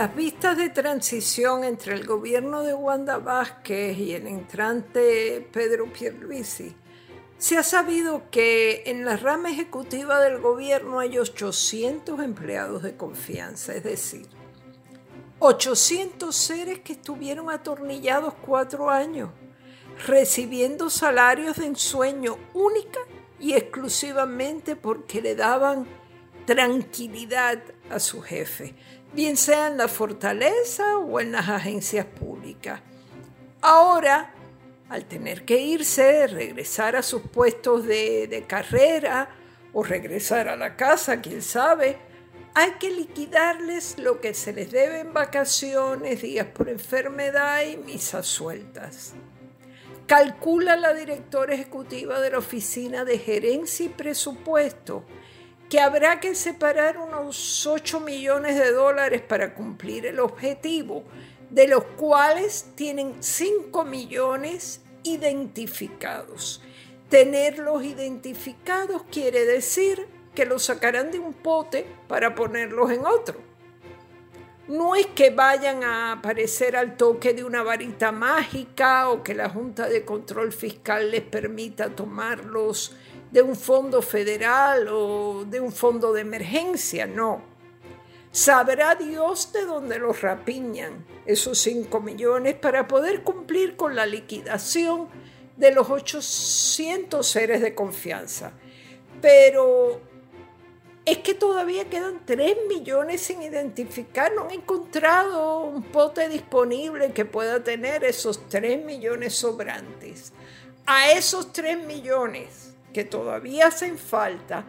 las vistas de transición entre el gobierno de Wanda Vázquez y el entrante Pedro Pierluisi, se ha sabido que en la rama ejecutiva del gobierno hay 800 empleados de confianza, es decir, 800 seres que estuvieron atornillados cuatro años, recibiendo salarios de ensueño única y exclusivamente porque le daban tranquilidad a su jefe, bien sea en la fortaleza o en las agencias públicas. Ahora, al tener que irse, regresar a sus puestos de, de carrera o regresar a la casa, quién sabe, hay que liquidarles lo que se les debe en vacaciones, días por enfermedad y misas sueltas. Calcula la directora ejecutiva de la Oficina de Gerencia y Presupuesto que habrá que separar unos 8 millones de dólares para cumplir el objetivo, de los cuales tienen 5 millones identificados. Tenerlos identificados quiere decir que los sacarán de un pote para ponerlos en otro. No es que vayan a aparecer al toque de una varita mágica o que la Junta de Control Fiscal les permita tomarlos de un fondo federal o de un fondo de emergencia, no. Sabrá Dios de dónde los rapiñan esos 5 millones para poder cumplir con la liquidación de los 800 seres de confianza. Pero es que todavía quedan 3 millones sin identificar. No han encontrado un pote disponible que pueda tener esos 3 millones sobrantes. A esos 3 millones que todavía hacen falta,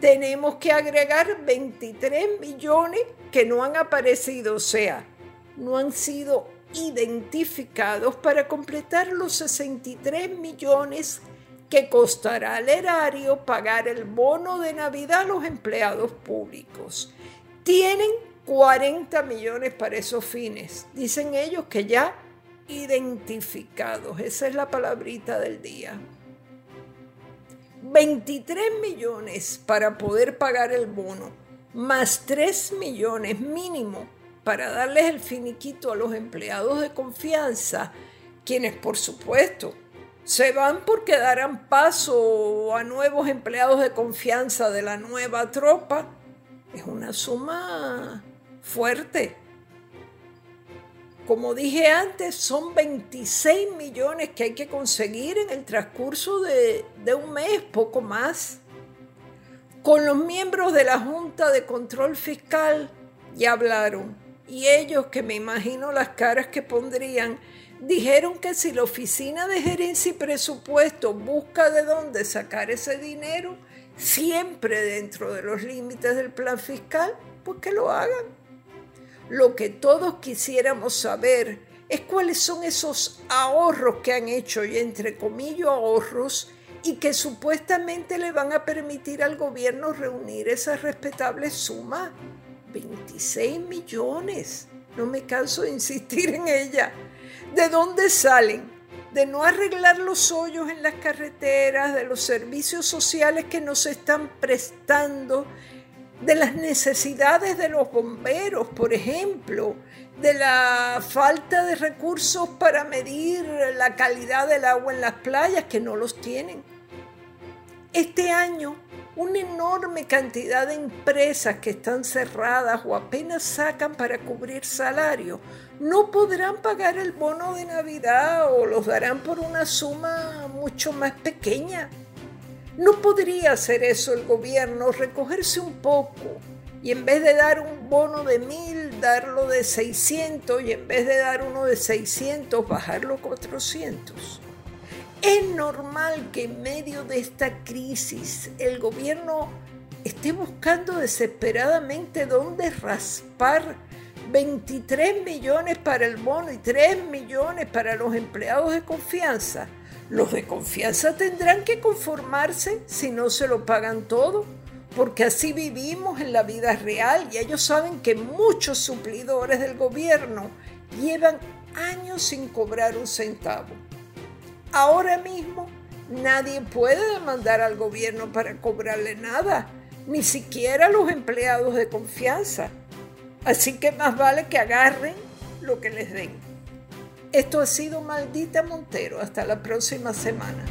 tenemos que agregar 23 millones que no han aparecido, o sea, no han sido identificados para completar los 63 millones que costará al erario pagar el bono de Navidad a los empleados públicos. Tienen 40 millones para esos fines. Dicen ellos que ya identificados. Esa es la palabrita del día. 23 millones para poder pagar el bono, más 3 millones mínimo para darles el finiquito a los empleados de confianza, quienes por supuesto se van porque darán paso a nuevos empleados de confianza de la nueva tropa, es una suma fuerte. Como dije antes, son 26 millones que hay que conseguir en el transcurso de, un mes, poco más. Con los miembros de la Junta de Control Fiscal ya hablaron y ellos, que me imagino las caras que pondrían, dijeron que si la Oficina de Gerencia y Presupuesto busca de dónde sacar ese dinero, siempre dentro de los límites del plan fiscal, pues que lo hagan. Lo que todos quisiéramos saber es cuáles son esos ahorros que han hecho, y entre comillas ahorros, y que supuestamente le van a permitir al gobierno reunir esa respetable suma. 26 millones. No me canso de insistir en ella. ¿De dónde salen? De no arreglar los hoyos en las carreteras, de los servicios sociales que nos están prestando de las necesidades de los bomberos, por ejemplo, de la falta de recursos para medir la calidad del agua en las playas, que no los tienen. Este año, una enorme cantidad de empresas que están cerradas o apenas sacan para cubrir salario no podrán pagar el bono de Navidad o los darán por una suma mucho más pequeña. ¿No podría hacer eso el gobierno, recogerse un poco y en vez de dar un bono de mil, darlo de 600 y en vez de dar uno de 600, bajarlo a 400? Es normal que en medio de esta crisis el gobierno esté buscando desesperadamente dónde raspar 23 millones para el bono y 3 millones para los empleados de confianza los de confianza tendrán que conformarse si no se lo pagan todo, porque así vivimos en la vida real y ellos saben que muchos suplidores del gobierno llevan años sin cobrar un centavo. Ahora mismo nadie puede demandar al gobierno para cobrarle nada, ni siquiera los empleados de confianza. Así que más vale que agarren lo que les den. Esto ha sido Maldita Montero. Hasta la próxima semana.